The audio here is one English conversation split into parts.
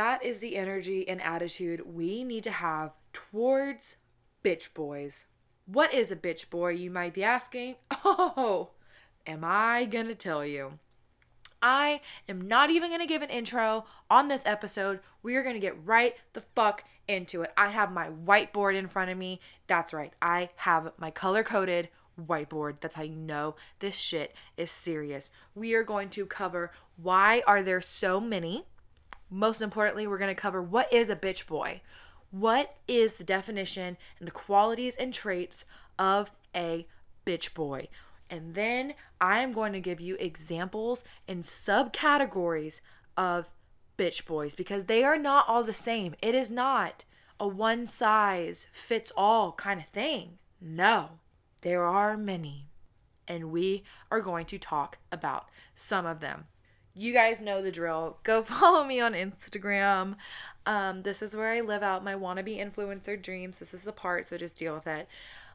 That is the energy and attitude we need to have towards bitch boys. What is a bitch boy, you might be asking? Oh, am I gonna tell you? I am not even going to give an intro on this episode. We are going to get right the fuck into it. I have my whiteboard in front of me. That's right. I have my color coded whiteboard. That's how you know this shit is serious. We are going to cover why are there so many? Most importantly, we're going to cover what is a bitch boy? What is the definition and the qualities and traits of a bitch boy? And then I'm going to give you examples and subcategories of bitch boys because they are not all the same. It is not a one size fits all kind of thing. No, there are many. And we are going to talk about some of them. You guys know the drill. Go follow me on Instagram. Um, this is where I live out my wannabe influencer dreams. This is the part, so just deal with it.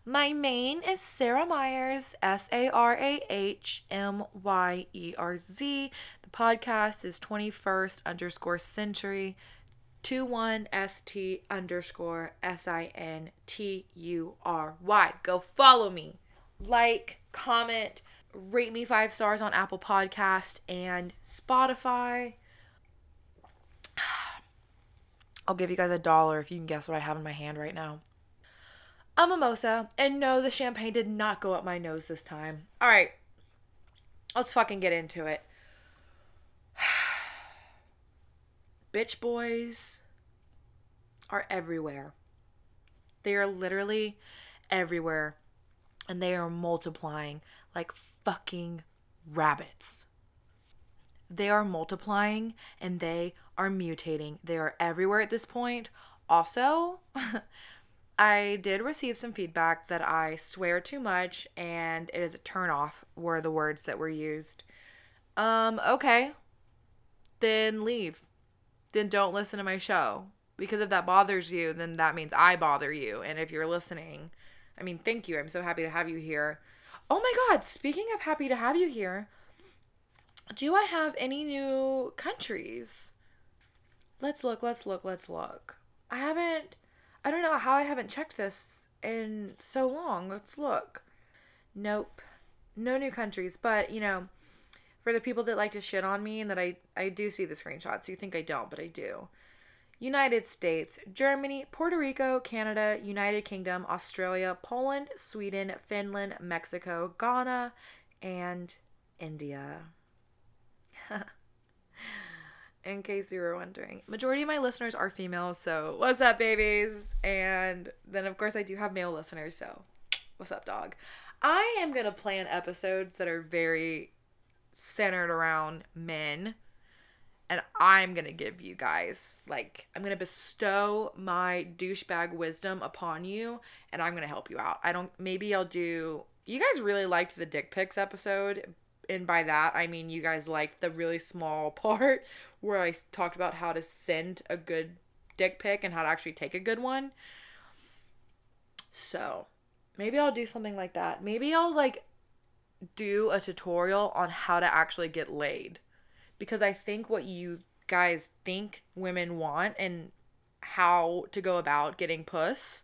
My main is Sarah Myerz, S A R A H M Y E R Z. The podcast is 21st underscore sintury 21 ST underscore S I N T U R Y. Go follow me. Like, comment, rate me five stars on Apple Podcast and Spotify. I'll give you guys a dollar if you can guess what I have in my hand right now a mimosa. And no, the champagne did not go up my nose this time. All right, let's fucking get into it. Bitch boys are everywhere. They are literally everywhere. And they are multiplying like fucking rabbits. They are multiplying and they are mutating. They are everywhere at this point. Also, I did receive some feedback that I swear too much and it is a turn off were the words that were used. Um, okay. Then leave. Then don't listen to my show. Because if that bothers you, then that means I bother you. And if you're listening, I mean, thank you. I'm so happy to have you here. Oh my God, speaking of happy to have you here, do I have any new countries? Let's look, let's look, let's look. I haven't I don't know how I haven't checked this in so long. Let's look. Nope. No new countries, but you know, for the people that like to shit on me and that I I do see the screenshots. You think I don't, but I do. United States, Germany, Puerto Rico, Canada, United Kingdom, Australia, Poland, Sweden, Finland, Mexico, Ghana, and India. in case you were wondering. Majority of my listeners are female, so what's up, babies? And then, of course, I do have male listeners, so what's up, dog? I am to plan episodes that are very centered around men. And I'm going to give you guys, like, I'm going to bestow my douchebag wisdom upon you, and I'm going to help you out. I don't, maybe I'll do, you guys really liked the dick pics episode, and by that I mean you guys liked the really small part where I talked about how to send a good dick pic and how to actually take a good one. So, maybe I'll do something like that. Maybe I'll like do a tutorial on how to actually get laid. Because I think what you guys think women want and how to go about getting puss.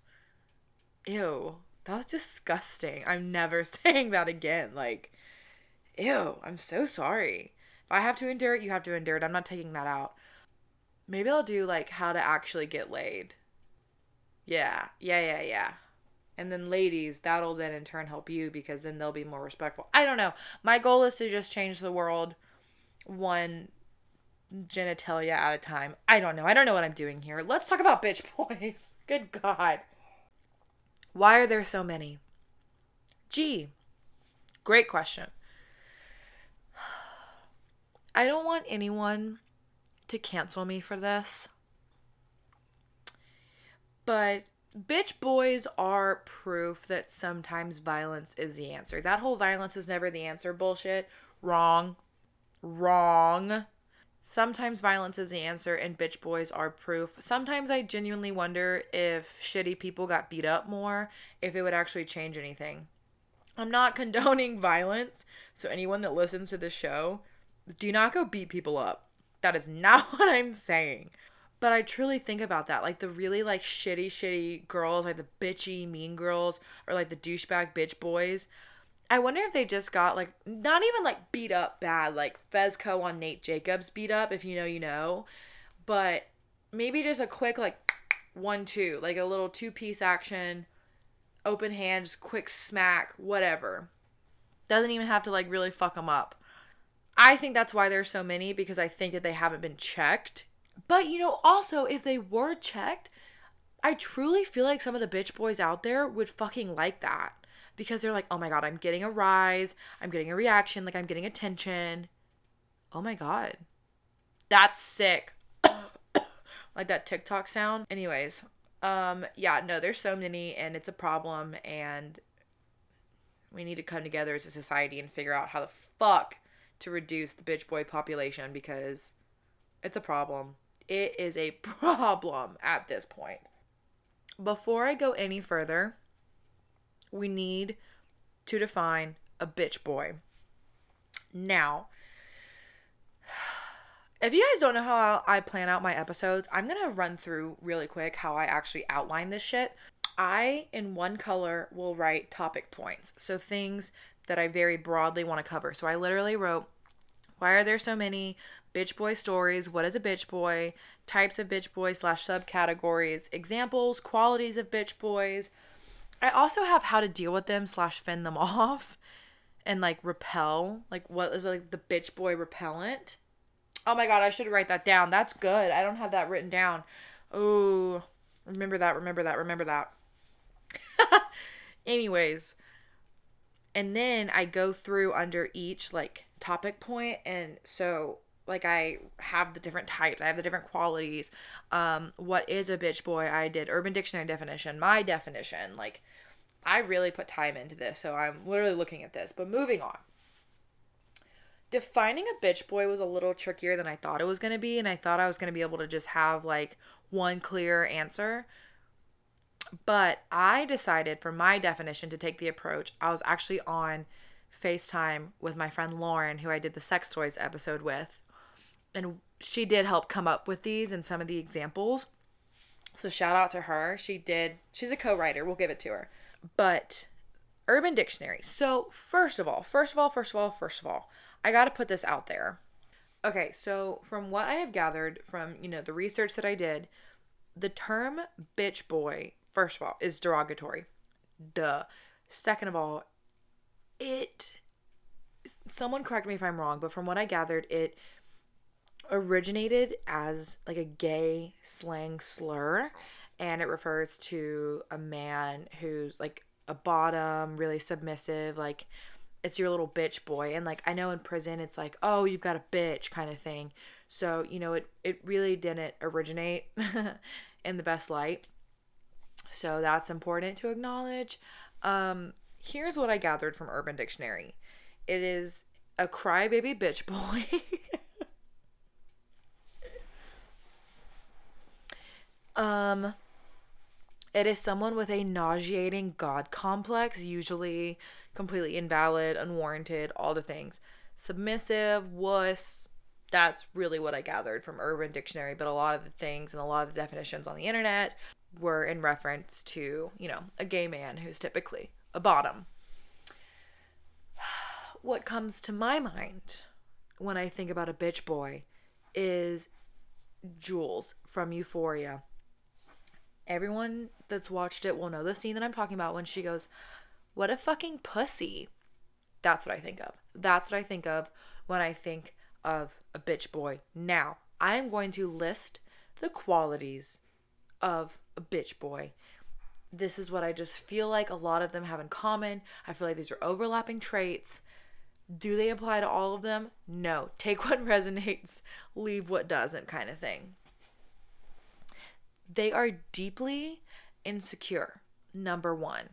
Ew, that was disgusting. I'm never saying that again. Like, ew, I'm so sorry. If I have to endure it, you have to endure it. I'm not taking that out. Maybe I'll do like how to actually get laid. Yeah, yeah, yeah, yeah. And then ladies, that'll then in turn help you because then they'll be more respectful. I don't know. My goal is to just change the world one genitalia at a time. I don't know. I don't know what I'm doing here. Let's talk about bitch boys. Good God. Why are there so many? Gee, great question. I don't want anyone to cancel me for this. But bitch boys are proof that sometimes violence is the answer. That whole violence is never the answer bullshit. Wrong. Wrong. Sometimes violence is the answer, and bitch boys are proof. Sometimes I genuinely wonder if shitty people got beat up more, if it would actually change anything. I'm not condoning violence, so anyone that listens to this show, do not go beat people up. That is not what I'm saying. But I truly think about that. Like the really like shitty, shitty girls, like the bitchy, mean girls, or like the douchebag bitch boys. I wonder if they just got like not even like beat up bad, like Fezco on Nate Jacobs beat up, if you know, you know. But maybe just a quick like one two, like a little two piece action, open hands, quick smack, whatever. Doesn't even have to like really fuck them up. I think that's why there's so many because I think that they haven't been checked. But you know, also if they were checked, I truly feel like some of the bitch boys out there would fucking like that because they're like, "Oh my god, I'm getting a rise, I'm getting a reaction, like I'm getting attention." Oh my god. That's sick. like that TikTok sound. Anyways, um yeah, no, there's so many and it's a problem and we need to come together as a society and figure out how the fuck to reduce the bitch boy population because it's a problem. It is a problem at this point. Before I go any further, we need to define a bitch boy. Now, if you guys don't know how I plan out my episodes, I'm going to run through really quick how I actually outline this shit. I, in one color, will write topic points. So things that I very broadly want to cover. So I literally wrote, Why are there so many bitch boy stories? What is a bitch boy? Types of bitch boy slash subcategories, examples, qualities of bitch boys. I also have how to deal with them slash fend them off and like repel. Like what is like the bitch boy repellent? Oh my god, I should write that down. That's good. I don't have that written down. Oh, remember that, remember that, remember that. Anyways, and then I go through under each like topic point and so like I have the different types, I have the different qualities. Um what is a bitch boy? I did urban dictionary definition, my definition. Like I really put time into this, so I'm literally looking at this. But moving on. Defining a bitch boy was a little trickier than I thought it was going to be, and I thought I was going to be able to just have like one clear answer. But I decided for my definition to take the approach. I was actually on FaceTime with my friend Lauren, who I did the sex toys episode with. And she did help come up with these and some of the examples. So shout out to her. She did, she's a co writer. We'll give it to her. But Urban Dictionary. So, first of all, first of all, first of all, first of all, I got to put this out there. Okay, so from what I have gathered from, you know, the research that I did, the term bitch boy first of all, is derogatory. Duh. Second of all, it. Someone correct me if I'm wrong, but from what I gathered, it originated as like a gay slang slur and it refers to a man who's like a bottom, really submissive, like it's your little bitch boy. And like I know in prison it's like, "Oh, you've got a bitch" kind of thing. So, you know, it it really didn't originate in the best light. So that's important to acknowledge. Um, here's what I gathered from Urban Dictionary it is a crybaby bitch boy. um, it is someone with a nauseating God complex, usually completely invalid, unwarranted, all the things. Submissive, wuss. That's really what I gathered from Urban Dictionary, but a lot of the things and a lot of the definitions on the internet were in reference to, you know, a gay man who's typically a bottom. What comes to my mind when I think about a bitch boy is Jules from Euphoria. Everyone that's watched it will know the scene that I'm talking about when she goes, What a fucking pussy. That's what I think of. That's what I think of when I think of a bitch boy. Now, I am going to list the qualities of a bitch boy. This is what I just feel like a lot of them have in common. I feel like these are overlapping traits. Do they apply to all of them? No. Take what resonates, leave what doesn't, kind of thing. They are deeply insecure. Number one.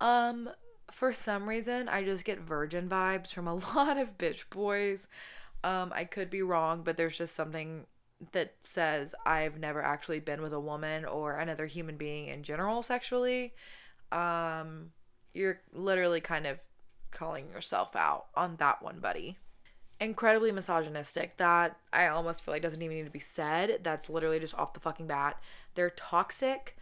Um, for some reason, I just get virgin vibes from a lot of bitch boys. Um, I could be wrong, but there's just something that says I've never actually been with a woman or another human being in general sexually, um, you're literally kind of calling yourself out on that one, buddy. Incredibly misogynistic that I almost feel like doesn't even need to be said. That's literally just off the fucking bat. They're toxic.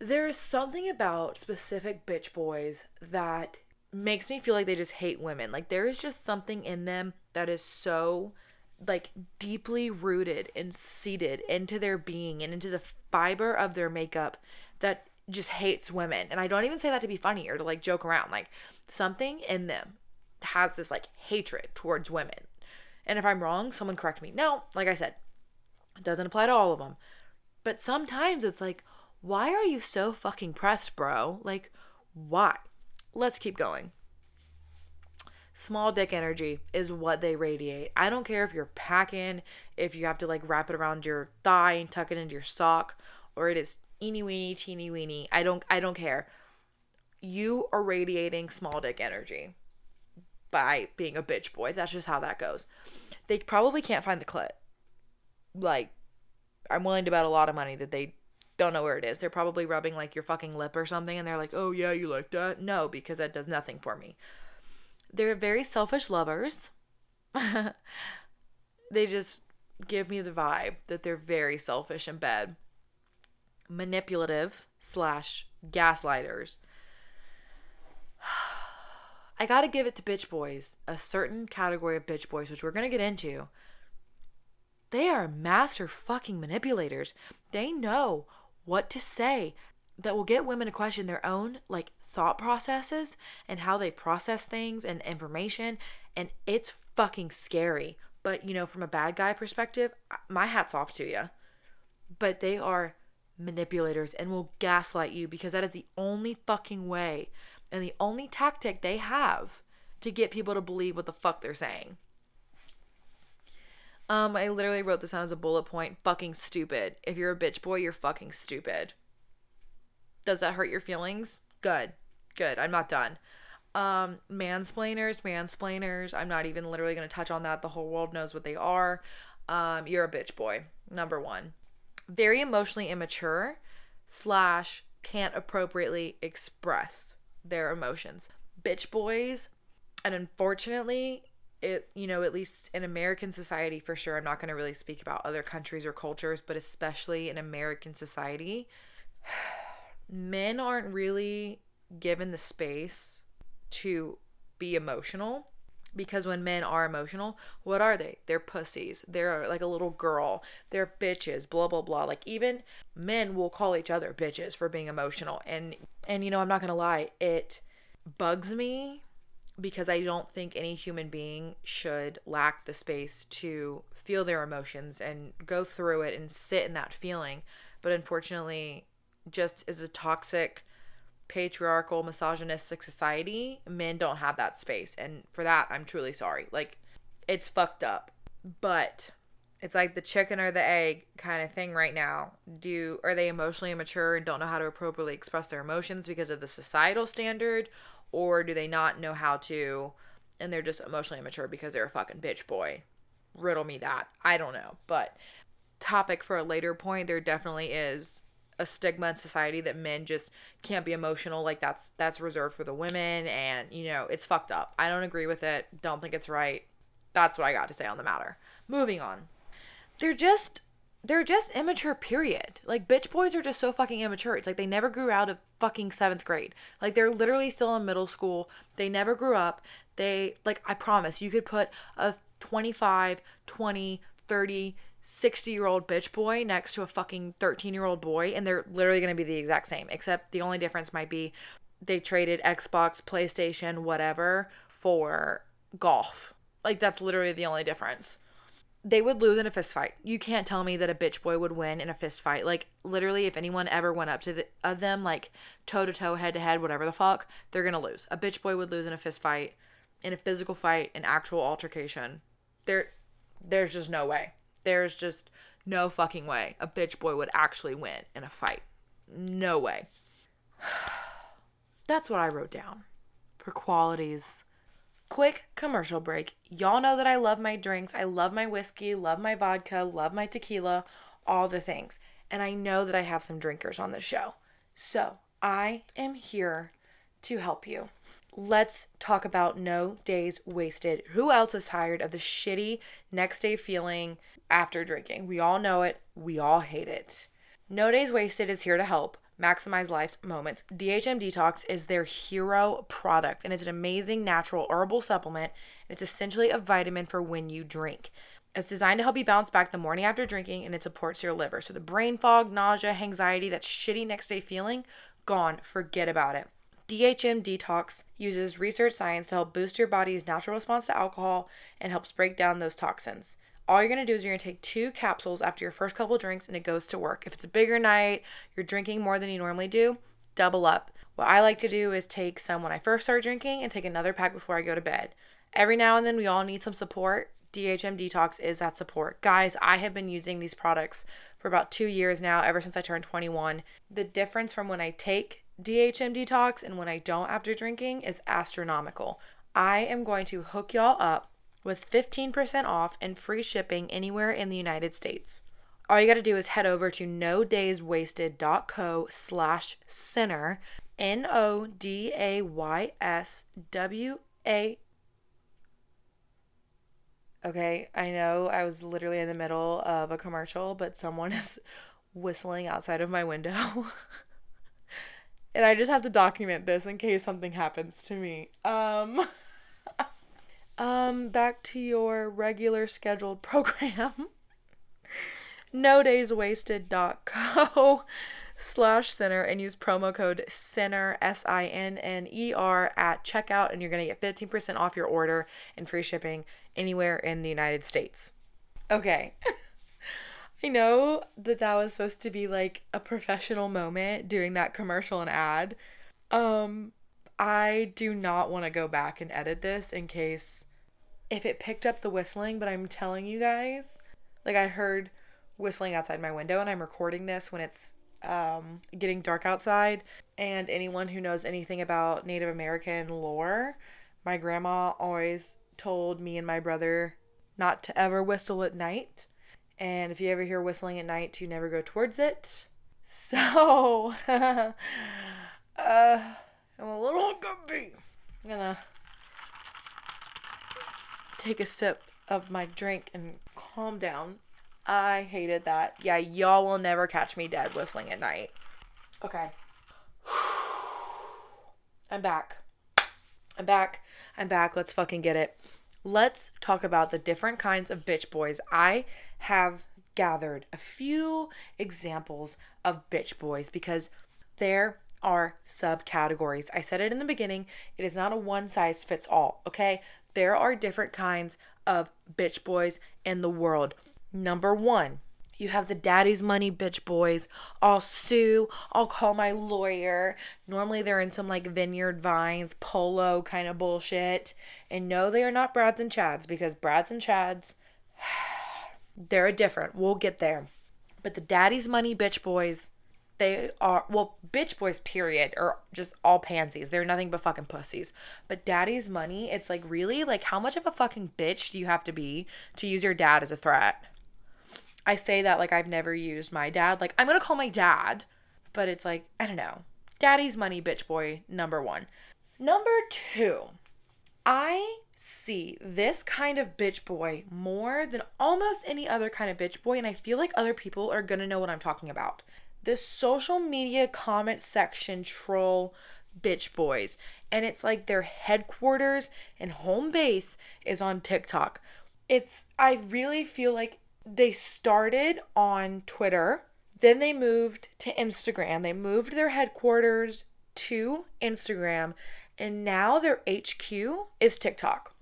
There is something about specific bitch boys that makes me feel like they just hate women. Like there is just something in them that is so like deeply rooted and seated into their being and into the fiber of their makeup that just hates women. And I don't even say that to be funny or to like joke around. Like something in them has this like hatred towards women. And if I'm wrong, someone correct me. Now, like I said, it doesn't apply to all of them. But sometimes it's like, why are you so fucking pressed, bro? Like, why? Let's keep going. Small dick energy is what they radiate. I don't care if you're packing, if you have to like wrap it around your thigh and tuck it into your sock, or it is eeny weeny, teeny weeny. I don't I don't care. You are radiating small dick energy by being a bitch boy. That's just how that goes. They probably can't find the clit. Like, I'm willing to bet a lot of money that they don't know where it is. They're probably rubbing like your fucking lip or something and they're like, oh yeah, you like that? No, because that does nothing for me. They're very selfish lovers. they just give me the vibe that they're very selfish in bed. Manipulative slash gaslighters. I gotta give it to bitch boys, a certain category of bitch boys, which we're gonna get into. They are master fucking manipulators. They know what to say that will get women to question their own like thought processes and how they process things and information and it's fucking scary but you know from a bad guy perspective my hat's off to you but they are manipulators and will gaslight you because that is the only fucking way and the only tactic they have to get people to believe what the fuck they're saying um, I literally wrote this down as a bullet point. Fucking stupid. If you're a bitch boy, you're fucking stupid. Does that hurt your feelings? Good. Good. I'm not done. Um, mansplainers, mansplainers. I'm not even literally gonna touch on that. The whole world knows what they are. Um, you're a bitch boy. Number one. Very emotionally immature, slash can't appropriately express their emotions. Bitch boys, and unfortunately, it you know at least in american society for sure i'm not going to really speak about other countries or cultures but especially in american society men aren't really given the space to be emotional because when men are emotional what are they? They're pussies. They're like a little girl. They're bitches blah blah blah. Like even men will call each other bitches for being emotional and and you know i'm not going to lie it bugs me because I don't think any human being should lack the space to feel their emotions and go through it and sit in that feeling. But unfortunately, just as a toxic, patriarchal, misogynistic society, men don't have that space. And for that, I'm truly sorry. Like, it's fucked up. But it's like the chicken or the egg kind of thing right now. Do are they emotionally immature and don't know how to appropriately express their emotions because of the societal standard or do they not know how to and they're just emotionally immature because they're a fucking bitch boy? Riddle me that. I don't know. But topic for a later point, there definitely is a stigma in society that men just can't be emotional like that's that's reserved for the women and you know it's fucked up i don't agree with it don't think it's right that's what i got to say on the matter moving on they're just they're just immature period. Like bitch boys are just so fucking immature. It's like they never grew out of fucking seventh grade. Like they're literally still in middle school. They never grew up. They like i promise you could put a 25 20 30 60 year old bitch boy next to a fucking 13 year old boy and they're literally going to be the exact same except the only difference might be they traded xbox playstation whatever for golf. Like that's literally the only difference they would lose in a fist fight. You can't tell me that a bitch boy would win in a fist fight. Like literally, if anyone ever went up to the, of them, like toe to toe, head to head, whatever the fuck, they're gonna lose. A bitch boy would lose in a fist fight, in a physical fight, an actual altercation. There, there's just no way. There's just no fucking way a bitch boy would actually win in a fight. No way. That's what I wrote down for qualities quick commercial break. Y'all know that I love my drinks. I love my whiskey, love my vodka, love my tequila, all the things. And I know that I have some drinkers on the show. So I am here to help you. Let's talk about no days wasted. Who else is tired of the shitty next day feeling after drinking? We all know it, we all hate it. No days wasted is here to help maximize life's moments. DHM Detox is their hero product and it's an amazing natural herbal supplement. It's essentially a vitamin for when you drink. It's designed to help you bounce back the morning after drinking and it supports your liver. So the brain fog, nausea, anxiety, that shitty next day feeling, gone. Forget about it. DHM Detox uses research science to help boost your body's natural response to alcohol and helps break down those toxins. All you're gonna do is you're gonna take two capsules after your first couple drinks and it goes to work. If it's a bigger night, you're drinking more than you normally do, double up. What I like to do is take some when I first start drinking and take another pack before I go to bed. Every now and then, we all need some support. DHM Detox is that support. Guys, I have been using these products for about two years now, ever since I turned 21. The difference from when I take DHM Detox and when I don't after drinking is astronomical. I am going to hook y'all up with 15% off and free shipping anywhere in the United States. All you got to do is head over to nodayswasted.co slash sinner, N O D A Y S W A. Okay, I know I was literally in the middle of a commercial, but someone is whistling outside of my window. and I just have to document this in case something happens to me. Um um back to your regular scheduled program. no days wasted.co slash sinner and use promo code sinner s-i-n-n-e-r at checkout and you're going to get 15% off your order and free shipping anywhere in the united states okay I know that that was supposed to be like a professional moment doing that commercial and ad. Um, I do not want to go back and edit this in case if it picked up the whistling, but I'm telling you guys, like I heard whistling outside my window and I'm recording this when it's um getting dark outside and anyone who knows anything about Native American lore, my grandma always told me and my brother not to ever whistle at night and if you ever hear whistling at night, to never go towards it. So, uh, I'm a little uncomfy. I'm gonna take a sip of my drink and calm down. I hated that. Yeah, y'all will never catch me dead whistling at night. Okay. I'm back. I'm back. I'm back. Let's fucking get it let's talk about the different kinds of bitch boys. I have gathered a few examples of bitch boys because there are subcategories. I said it in the beginning, it is not a one size fits all, okay? There are different kinds of bitch boys in the world. Number one, you have the daddy's money bitch boys. I'll sue. I'll call my lawyer. Normally they're in some like vineyard vines, polo kind of bullshit. And no, they are not Brads and Chads because Brads and Chads, they're a different. We'll get there. But the daddy's money bitch boys, they are, well, bitch boys, period, are just all pansies. They're nothing but fucking pussies. But daddy's money, it's like, really? Like, how much of a fucking bitch do you have to be to use your dad as a threat? I say that like I've never used my dad. Like I'm gonna call my dad, but it's like I don't know. Daddy's money, bitch boy, number one. Number two, I see this kind of bitch boy more than almost any other kind of bitch boy, and I feel like other people are gonna know what I'm talking about. This social media comment section troll bitch boys, and it's like their headquarters and home base is on TikTok. It's, I really feel like they started on Twitter, then they moved to Instagram. They moved their headquarters to Instagram, and now their HQ is TikTok.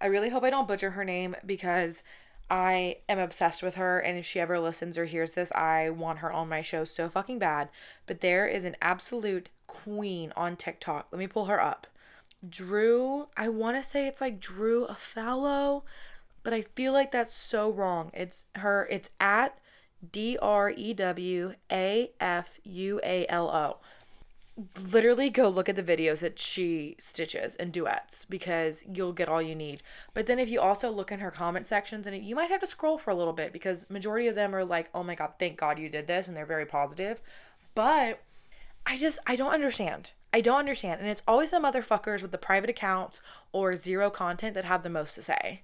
I really hope I don't butcher her name because I am obsessed with her, and if she ever listens or hears this, I want her on my show so fucking bad. But there is an absolute queen on TikTok. Let me pull her up. Drew, I want to say it's like Drew Afualo but I feel like that's so wrong. It's her, it's at D R E W A F U A L O. Literally go look at the videos that she stitches and duets because you'll get all you need. But then if you also look in her comment sections and you might have to scroll for a little bit because majority of them are like, "Oh my god, thank God you did this," and they're very positive. But I just I don't understand. I don't understand. And it's always the motherfuckers with the private accounts or zero content that have the most to say.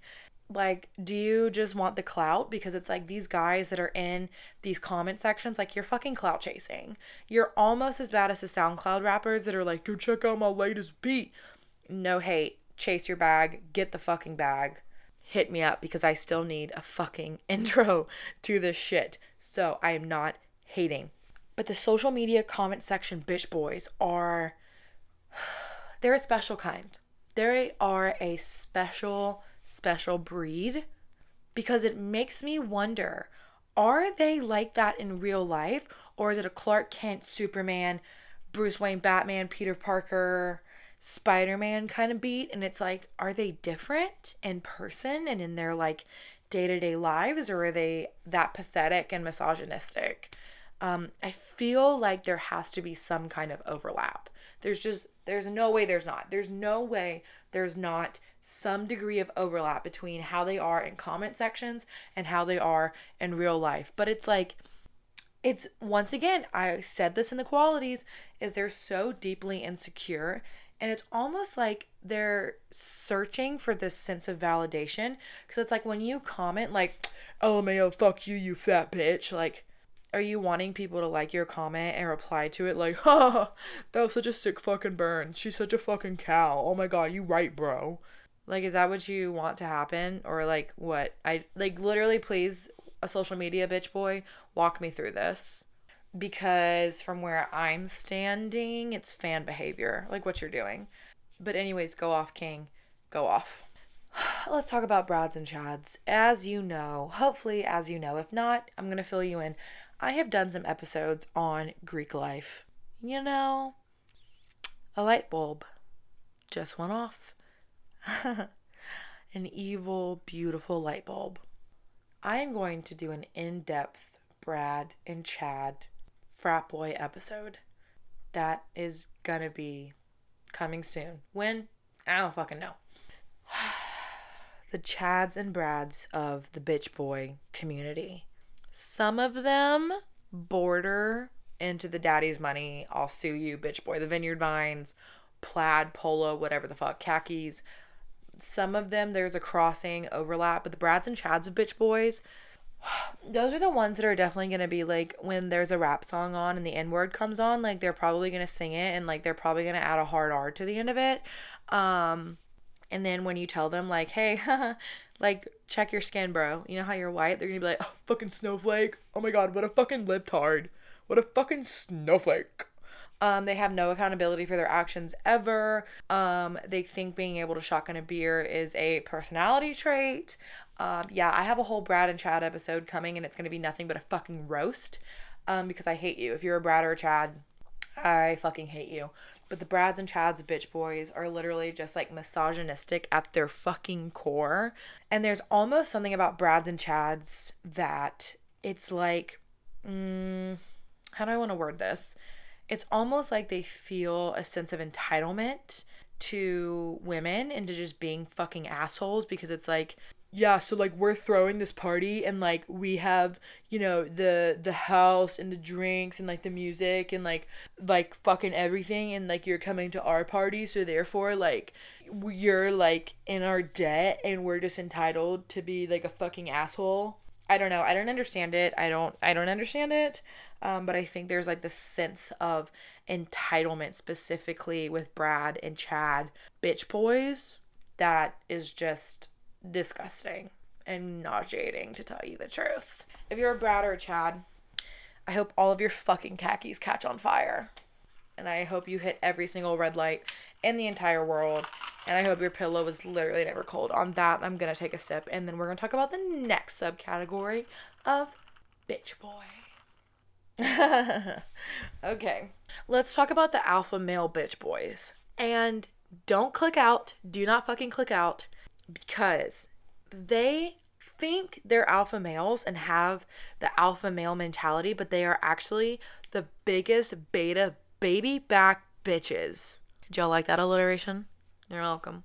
Like, do you just want the clout? Because it's like these guys that are in these comment sections, like you're fucking clout chasing. You're almost as bad as the SoundCloud rappers that are like, go check out my latest beat. No hate. Chase your bag. Get the fucking bag. Hit me up because I still need a fucking intro to this shit. So I am not hating. But the social media comment section bitch boys are they're a special kind. They are a special special breed because it makes me wonder are they like that in real life or is it a Clark Kent, Superman, Bruce Wayne, Batman, Peter Parker, Spider Man kind of beat? And it's like, are they different in person and in their like day to day lives or are they that pathetic and misogynistic? Um, I feel like there has to be some kind of overlap. There's just, there's no way there's not. There's no way there's not some degree of overlap between how they are in comment sections and how they are in real life. But it's like, it's once again, I said this in the qualities, is they're so deeply insecure. And it's almost like they're searching for this sense of validation. Because it's like when you comment, like, oh, LMAO, fuck you, you fat bitch. Like, are you wanting people to like your comment and reply to it like, ha, that was such a sick fucking burn. She's such a fucking cow. Oh my god, you right, bro. Like, is that what you want to happen? Or like what? I like literally please a social media bitch boy, walk me through this. Because from where I'm standing, it's fan behavior, like what you're doing. But anyways, go off, King. Go off. Let's talk about Brads and Chads. As you know, hopefully as you know, if not, I'm gonna fill you in. I have done some episodes on Greek life. You know, a light bulb just went off. an evil, beautiful light bulb. I am going to do an in depth Brad and Chad frat boy episode. That is gonna be coming soon. When? I don't fucking know. the Chads and Brads of the bitch boy community. Some of them border into the daddy's money, I'll sue you, bitch boy. The vineyard vines, plaid, polo, whatever the fuck, khakis, some of them there's a crossing overlap, but the Brads and Chads of Bitch Boys, those are the ones that are definitely gonna be like when there's a rap song on and the N word comes on, like they're probably gonna sing it and like they're probably gonna add a hard R to the end of it. Um, and then when you tell them like, hey, like check your skin, bro. You know how you're white? They're gonna be like, oh, fucking snowflake. Oh my god, what a fucking libtard. What a fucking snowflake. Um, they have no accountability for their actions ever. Um, they think being able to shotgun a beer is a personality trait. Um, yeah, I have a whole Brad and Chad episode coming, and it's gonna be nothing but a fucking roast. Um, because I hate you. If you're a Brad or a Chad, I fucking hate you. But the Brads and Chads bitch boys are literally just like misogynistic at their fucking core. And there's almost something about Brads and Chads that it's like, mm, how do I want to word this? It's almost like they feel a sense of entitlement to women into just being fucking assholes because it's like yeah so like we're throwing this party and like we have you know the the house and the drinks and like the music and like like fucking everything and like you're coming to our party. So therefore like you're like in our debt and we're just entitled to be like a fucking asshole I don't know. I don't understand it. I don't I don't understand it. Um, but I think there's like this sense of entitlement specifically with Brad and Chad, bitch boys, that is just disgusting and nauseating to tell you the truth. If you're a Brad or a Chad, I hope all of your fucking khakis catch on fire. And I hope you hit every single red light in the entire world and I hope your pillow is literally never cold. On that, I'm gonna take a sip, and then we're gonna talk about the next subcategory of bitch boy. okay, let's talk about the alpha male bitch boys. And don't click out, do not fucking click out, because they think they're alpha males and have the alpha male mentality, but they are actually the biggest beta baby back bitches. Did y'all like that alliteration? You're welcome.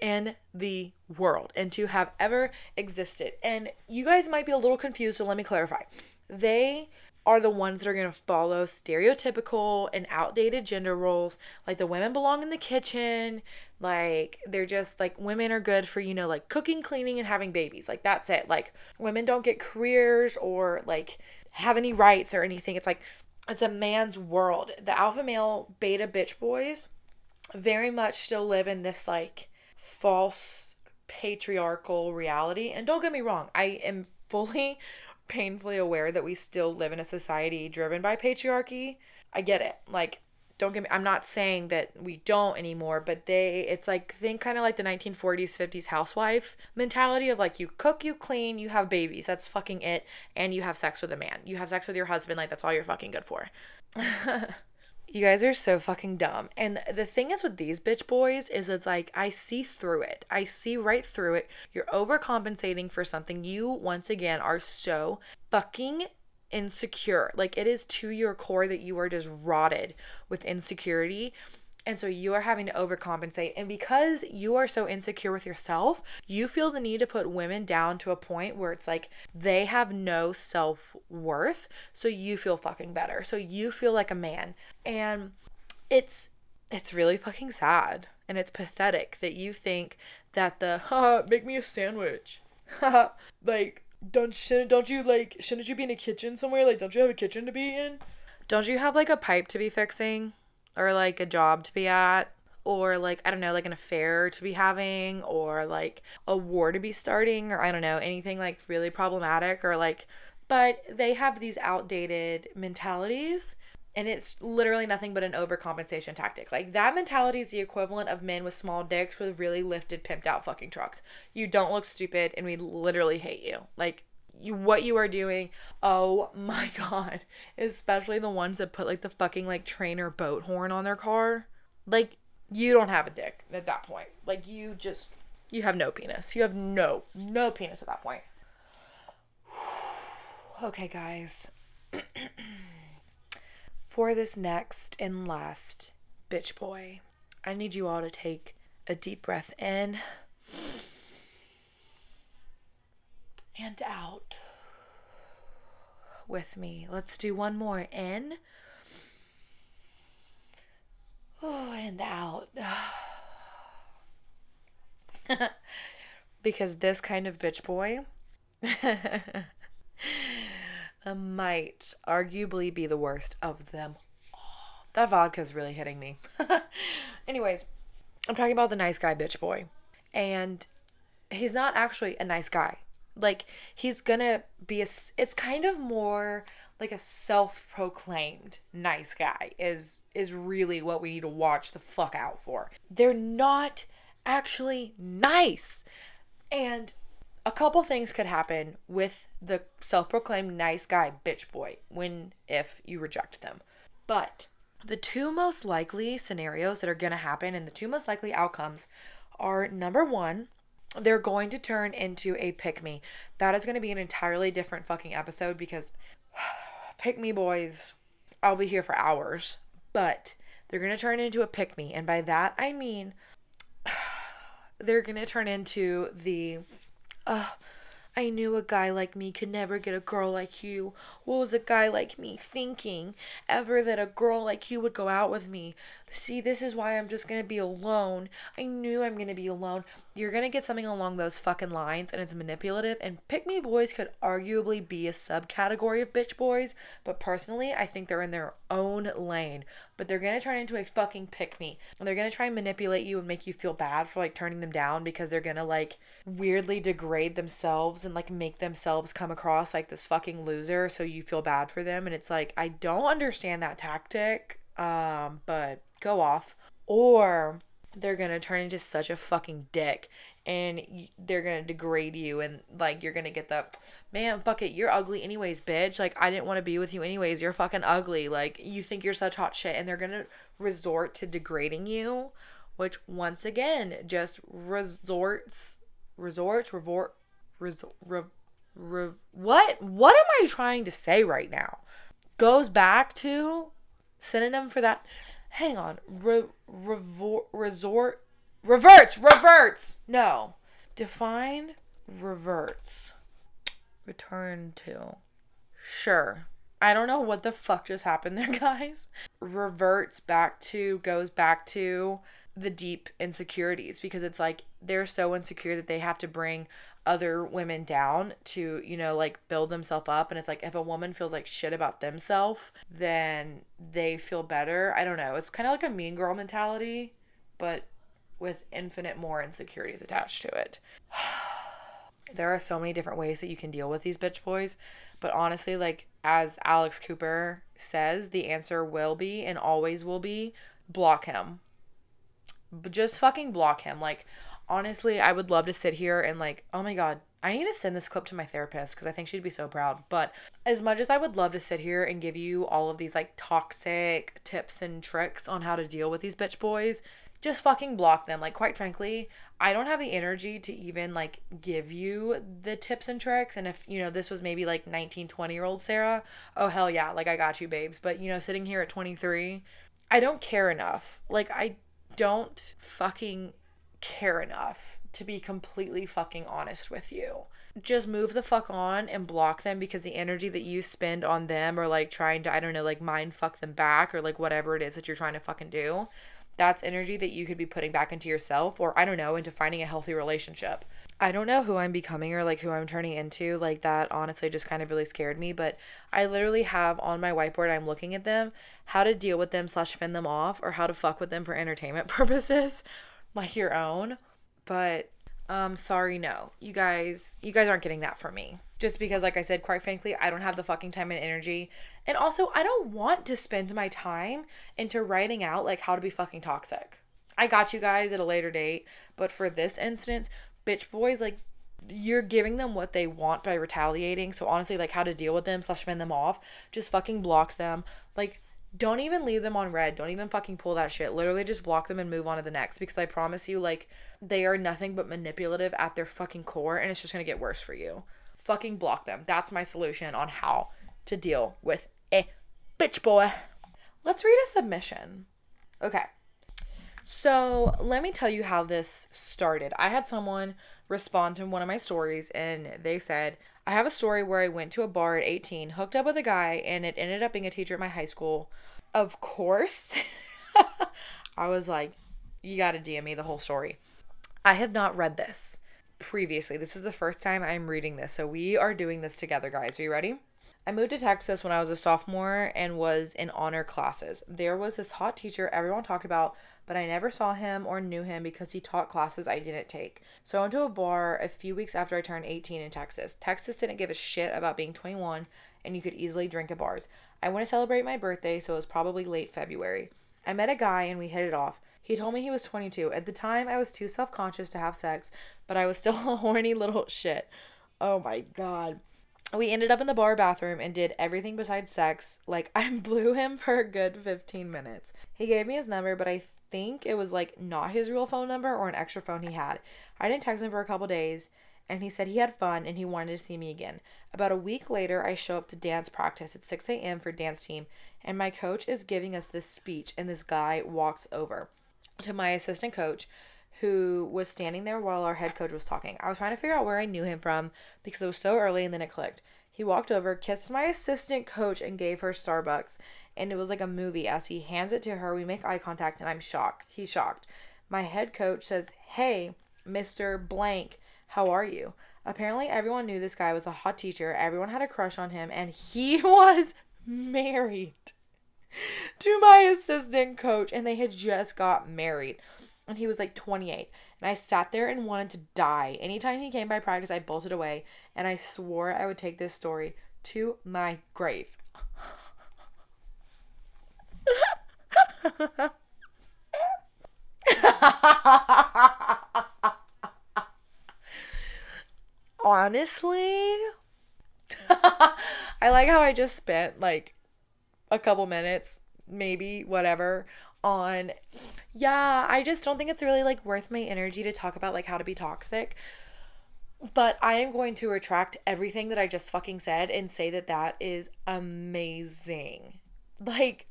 In the world and to have ever existed. And you guys might be a little confused, so let me clarify. They are the ones that are going to follow stereotypical and outdated gender roles. Like the women belong in the kitchen. Like they're just like women are good for, you know, like cooking, cleaning, and having babies. Like that's it. Like women don't get careers or like have any rights or anything. It's like it's a man's world. The alpha male beta bitch boys very much still live in this like false patriarchal reality. And don't get me wrong, I am fully painfully aware that we still live in a society driven by patriarchy. I get it. Like don't get me I'm not saying that we don't anymore, but they it's like think kind of like the 1940s 50s housewife mentality of like you cook, you clean, you have babies. That's fucking it and you have sex with a man. You have sex with your husband like that's all you're fucking good for. You guys are so fucking dumb. And the thing is with these bitch boys is it's like I see through it. I see right through it. You're overcompensating for something. You once again are so fucking insecure. Like it is to your core that you are just rotted with insecurity and so you are having to overcompensate. And because you are so insecure with yourself, you feel the need to put women down to a point where it's like they have no self worth. So you feel fucking better. So you feel like a man. And it's it's really fucking sad and it's pathetic that you think that the make me a sandwich like don't shouldn't don't you like shouldn't you be in a kitchen somewhere? Like don't you have a kitchen to be in? Don't you have like a pipe to be fixing? Or like a job to be at? Or like I don't know, like an affair to be having? Or like a war to be starting? Or I don't know, anything like really problematic? Or like but they have these outdated mentalities and it's literally nothing but an overcompensation tactic. Like that mentality is the equivalent of men with small dicks with really lifted pimped out fucking trucks. You don't look stupid and we literally hate you. Like you what you are doing. Oh my god. Especially the ones that put like the fucking like trainer boat horn on their car. Like you don't have a dick at that point. Like you just you have no penis. You have no no penis at that point. okay, guys. For this next and last bitch boy, I need you all to take a deep breath in and out with me. Let's do one more in. Oh, and out. because this kind of bitch boy Uh, might arguably be the worst of them all. That vodka is really hitting me. Anyways, I'm talking about the nice guy bitch boy. And he's not actually a nice guy like he's gonna be a it's kind of more like a self-proclaimed nice guy is is really what we need to watch the fuck out for they're not actually nice and a couple things could happen with the self-proclaimed nice guy bitch boy when if you reject them but the two most likely scenarios that are going to happen and the two most likely outcomes are number one they're going to turn into a pick me. That is going to be an entirely different fucking episode because pick me boys, I'll be here for hours. But they're going to turn into a pick me. And by that, I mean they're going to turn into the, uh, I knew a guy like me could never get a girl like you. What was a guy like me thinking ever that a girl like you would go out with me? See, this is why I'm just gonna be alone. I knew I'm gonna be alone. You're gonna get something along those fucking lines, and it's manipulative. And pick me boys could arguably be a subcategory of bitch boys, but personally, I think they're in their own lane. But they're gonna turn into a fucking pick me. And they're gonna try and manipulate you and make you feel bad for like turning them down because they're gonna like weirdly degrade themselves and like make themselves come across like this fucking loser so you feel bad for them. And it's like, I don't understand that tactic. Um, but go off. Or they're gonna turn into such a fucking dick and they're gonna degrade you and like you're gonna get the man fuck it you're ugly anyways bitch. Like i didn't want to be with you anyways. You're fucking ugly. Like you think you're such hot shit and they're gonna resort to degrading you which once again just resorts resorts revort resort re, re, what? What am i trying to say right now? Goes back to synonym for that hang on, re, revor, resort, reverts, reverts. No, define reverts. Return to. Sure, I don't know what the fuck just happened there, guys. Reverts back to, goes back to the deep insecurities because it's like they're so insecure that they have to bring other women down to, you know, like build themselves up. And it's like if a woman feels like shit about themselves, then they feel better. I don't know. It's kind of like a mean girl mentality, but with infinite more insecurities attached to it. there are so many different ways that you can deal with these bitch boys. But honestly, like as Alex Cooper says, the answer will be and always will be block him. But just fucking block him. Like honestly, I would love to sit here and like, oh my god, I need to send this clip to my therapist because I think she'd be so proud. But as much as I would love to sit here and give you all of these like toxic tips and tricks on how to deal with these bitch boys, just fucking block them. Like, quite frankly, I don't have the energy to even like give you the tips and tricks. And if, you know, this was maybe like 19, 20 year old Sarah, oh hell yeah, like I got you, babes. But, you know, sitting here at 23, I don't care enough. Like, I don't fucking care enough to be completely fucking honest with you. Just move the fuck on and block them because the energy that you spend on them or like trying to, I don't know, like mind fuck them back or like whatever it is that you're trying to fucking do, that's energy that you could be putting back into yourself or I don't know, into finding a healthy relationship. I don't know who I'm becoming or like who I'm turning into. Like that honestly just kind of really scared me. But I literally have on my whiteboard, I'm looking at them, how to deal with them slash fend them off or how to fuck with them for entertainment purposes like your own. But um sorry no. You guys you guys aren't getting that from me. Just because like I said, quite frankly, I don't have the fucking time and energy. And also I don't want to spend my time into writing out like how to be fucking toxic. I got you guys at a later date, but for this instance, bitch boys like you're giving them what they want by retaliating. So honestly, like how to deal with them slash fend them off, just fucking block them. Like don't even leave them on read. Don't even fucking pull that shit. Literally just block them and move on to the next because I promise you, like, they are nothing but manipulative at their fucking core and it's just gonna get worse for you. Fucking block them. That's my solution on how to deal with a bitch boy. Let's read a submission. Okay. So let me tell you how this started. I had someone respond to one of my stories and they said, I have a story where I went to a bar at 18, hooked up with a guy, and it ended up being a teacher at my high school. Of course. I was like, you got to DM me the whole story. I have not read this previously. This is the first time I'm reading this. So we are doing this together, guys. Are you ready? I moved to Texas when I was a sophomore and was in honor classes. There was this hot teacher everyone talked about but I never saw him or knew him because he taught classes I didn't take. So I went to a bar a few weeks after I turned 18 in Texas. Texas didn't give a shit about being 21 and you could easily drink at bars. I went to celebrate my birthday, so it was probably late February. I met a guy and we hit it off. He told me he was 22. At the time, I was too self conscious to have sex, but I was still a horny little shit. Oh my god we ended up in the bar bathroom and did everything besides sex. Like, I blew him for a good 15 minutes. He gave me his number, but I think it was like not his real phone number or an extra phone he had. I didn't text him for a couple days, and he said he had fun and he wanted to see me again. About a week later, I show up to dance practice at 6 a.m. for dance team, and my coach is giving us this speech, and this guy walks over to my assistant coach who was standing there while our head coach was talking. I was trying to figure out where I knew him from because it was so early and then it clicked. He walked over, kissed my assistant coach, and gave her Starbucks. And it was like a movie. As he hands it to her, we make eye contact, and I'm shocked. He's shocked. My head coach says, Hey, Mr. Blank, how are you? Apparently, everyone knew this guy was a hot teacher. Everyone had a crush on him, and he was married to my assistant coach, and they had just got married and he was like 28 and i sat there and wanted to die. Anytime he came by practice i bolted away and i swore i would take this story to my grave. Honestly i like how i just spent like a couple minutes maybe whatever on yeah i just don't think it's really like worth my energy to talk about like how to be toxic. But i am going to retract everything that i just fucking said and say that that is amazing. Like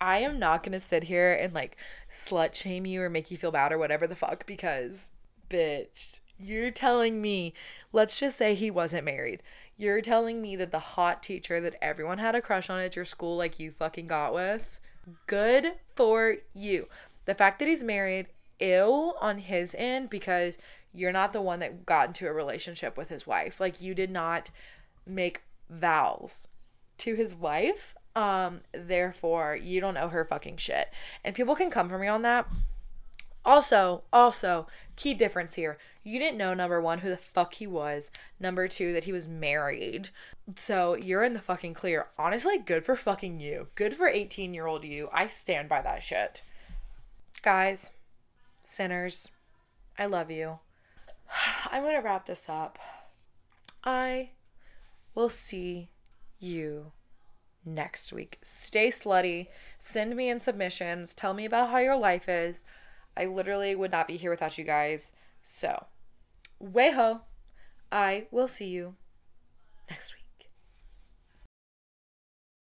i am not gonna sit here and like slut shame you or make you feel bad or whatever the fuck because bitch you're telling me let's just say he wasn't married. You're telling me that the hot teacher that everyone had a crush on at your school, like you fucking got with, good for you. The fact that he's married, ill on his end because you're not the one that got into a relationship with his wife. Like you did not make vows to his wife. Um, therefore, you don't owe her fucking shit. And people can come for me on that. Also, also, key difference here. You didn't know number one who the fuck he was. Number two, that he was married. So you're in the fucking clear. Honestly, good for fucking you. Good for 18 year old you. I stand by that shit. Guys, sinners, I love you. I'm gonna wrap this up. I will see you next week. Stay slutty. Send me in submissions. Tell me about how your life is. I literally would not be here without you guys. So, way ho. I will see you next week.